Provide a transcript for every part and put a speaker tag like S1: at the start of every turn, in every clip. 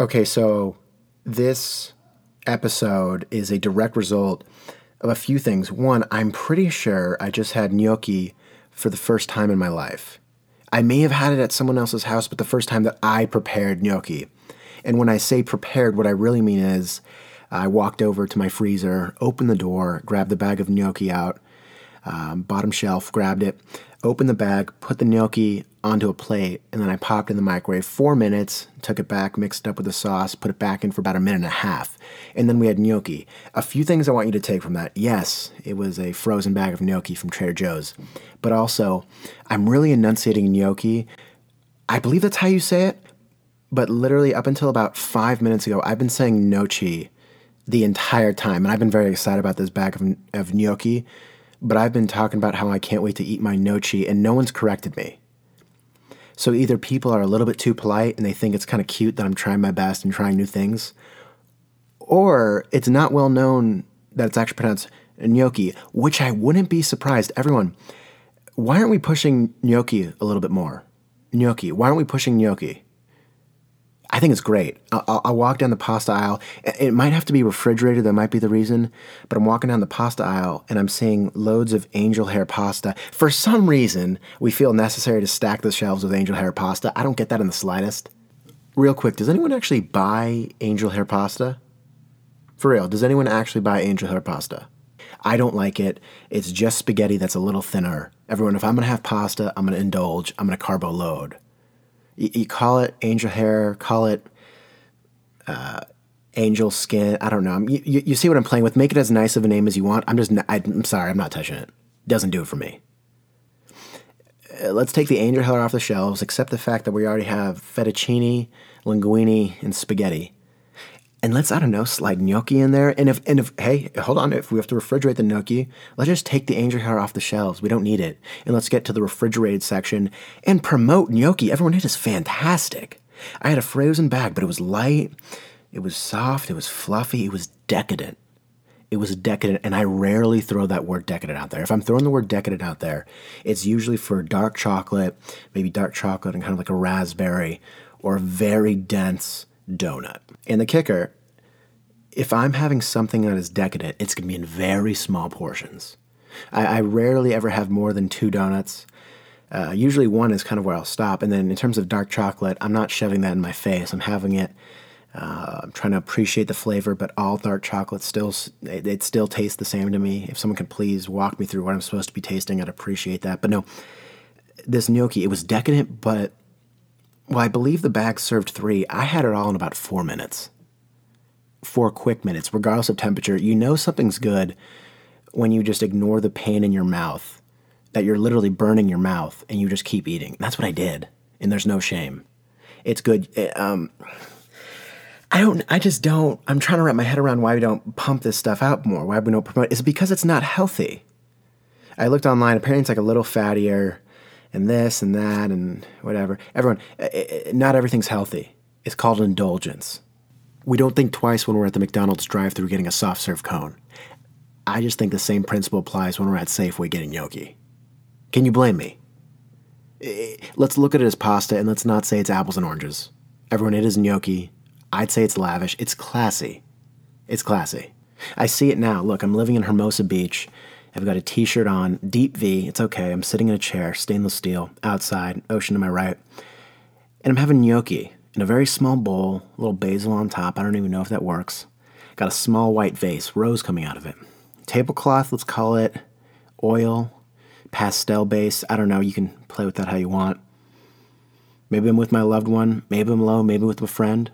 S1: Okay, so this episode is a direct result of a few things. One, I'm pretty sure I just had gnocchi for the first time in my life. I may have had it at someone else's house, but the first time that I prepared gnocchi. And when I say prepared, what I really mean is I walked over to my freezer, opened the door, grabbed the bag of gnocchi out, um, bottom shelf, grabbed it, opened the bag, put the gnocchi onto a plate, and then I popped in the microwave four minutes, took it back, mixed it up with the sauce, put it back in for about a minute and a half. And then we had gnocchi. A few things I want you to take from that. Yes, it was a frozen bag of gnocchi from Trader Joe's. But also, I'm really enunciating gnocchi. I believe that's how you say it. But literally, up until about five minutes ago, I've been saying gnocchi the entire time. And I've been very excited about this bag of, of gnocchi but I've been talking about how I can't wait to eat my nochi, and no one's corrected me. So either people are a little bit too polite and they think it's kind of cute that I'm trying my best and trying new things, or it's not well known that it's actually pronounced gnocchi, which I wouldn't be surprised. Everyone, why aren't we pushing gnocchi a little bit more? Gnocchi. Why aren't we pushing gnocchi? I think it's great. I'll, I'll, walk down the pasta aisle. It might have to be refrigerated. That might be the reason. But I'm walking down the pasta aisle and I'm seeing loads of angel hair pasta. For some reason, we feel necessary to stack the shelves with angel hair pasta. I don't get that in the slightest. Real quick, does anyone actually buy angel hair pasta? For real, does anyone actually buy angel hair pasta? I don't like it. It's just spaghetti that's a little thinner. Everyone, if I'm gonna have pasta, I'm gonna indulge. I'm gonna carbo load you, you call it angel hair, call it uh, angel skin. I don't know. You, you, you, see what I'm playing with. Make it as nice of a name as you want. I'm just. I, I'm sorry. I'm not touching it. Doesn't do it for me. Uh, let's take the angel hair off the shelves. Accept the fact that we already have fettuccine, linguine, and spaghetti and let's I don't know slide gnocchi in there. And if and if hey, hold on, if we have to refrigerate the gnocchi, let's just take the angel hair off the shelves. We don't need it, and let's get to the refrigerated section and promote gnocchi. Everyone, it is fantastic. I had a frozen bag, but it was light, it was soft, it was fluffy, it was decadent. It was decadent, and I rarely throw that word decadent out there. If I'm throwing the word decadent out there, it's usually for dark chocolate, maybe dark chocolate and kind of like a raspberry, or a very dense donut. And the kicker if I'm having something that is decadent, it's going to be in very small portions. I, I rarely ever have more than two donuts. Uh, usually one is kind of where I'll stop. And then in terms of dark chocolate, I'm not shoving that in my face. I'm having it. Uh, I'm trying to appreciate the flavor, but all dark chocolate still it, it, still tastes the same to me. If someone could please walk me through what I'm supposed to be tasting, I'd appreciate that. But no, this gnocchi, it was decadent, but well, I believe the bag served three. I had it all in about four minutes. Four quick minutes, regardless of temperature. You know something's good when you just ignore the pain in your mouth, that you're literally burning your mouth, and you just keep eating. That's what I did, and there's no shame. It's good. It, um, I don't. I just don't. I'm trying to wrap my head around why we don't pump this stuff out more. Why we don't promote? It because it's not healthy? I looked online. Apparently, it's like a little fattier and this and that and whatever. Everyone, eh, eh, eh, not everything's healthy. It's called indulgence. We don't think twice when we're at the McDonald's drive through getting a soft serve cone. I just think the same principle applies when we're at Safeway getting gnocchi. Can you blame me? Eh, let's look at it as pasta and let's not say it's apples and oranges. Everyone, it is gnocchi. I'd say it's lavish. It's classy. It's classy. I see it now. Look, I'm living in Hermosa Beach I've got a t shirt on, deep V. It's okay. I'm sitting in a chair, stainless steel, outside, ocean to my right. And I'm having gnocchi in a very small bowl, a little basil on top. I don't even know if that works. Got a small white vase, rose coming out of it. Tablecloth, let's call it oil, pastel base. I don't know. You can play with that how you want. Maybe I'm with my loved one. Maybe I'm alone. Maybe with a friend.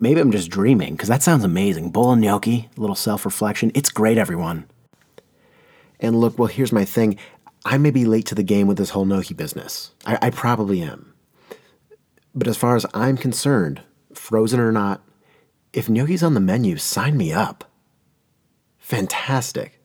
S1: Maybe I'm just dreaming, because that sounds amazing. Bowl of gnocchi, a little self reflection. It's great, everyone. And look, well, here's my thing. I may be late to the game with this whole gnocchi business. I, I probably am. But as far as I'm concerned, frozen or not, if gnocchi's on the menu, sign me up. Fantastic.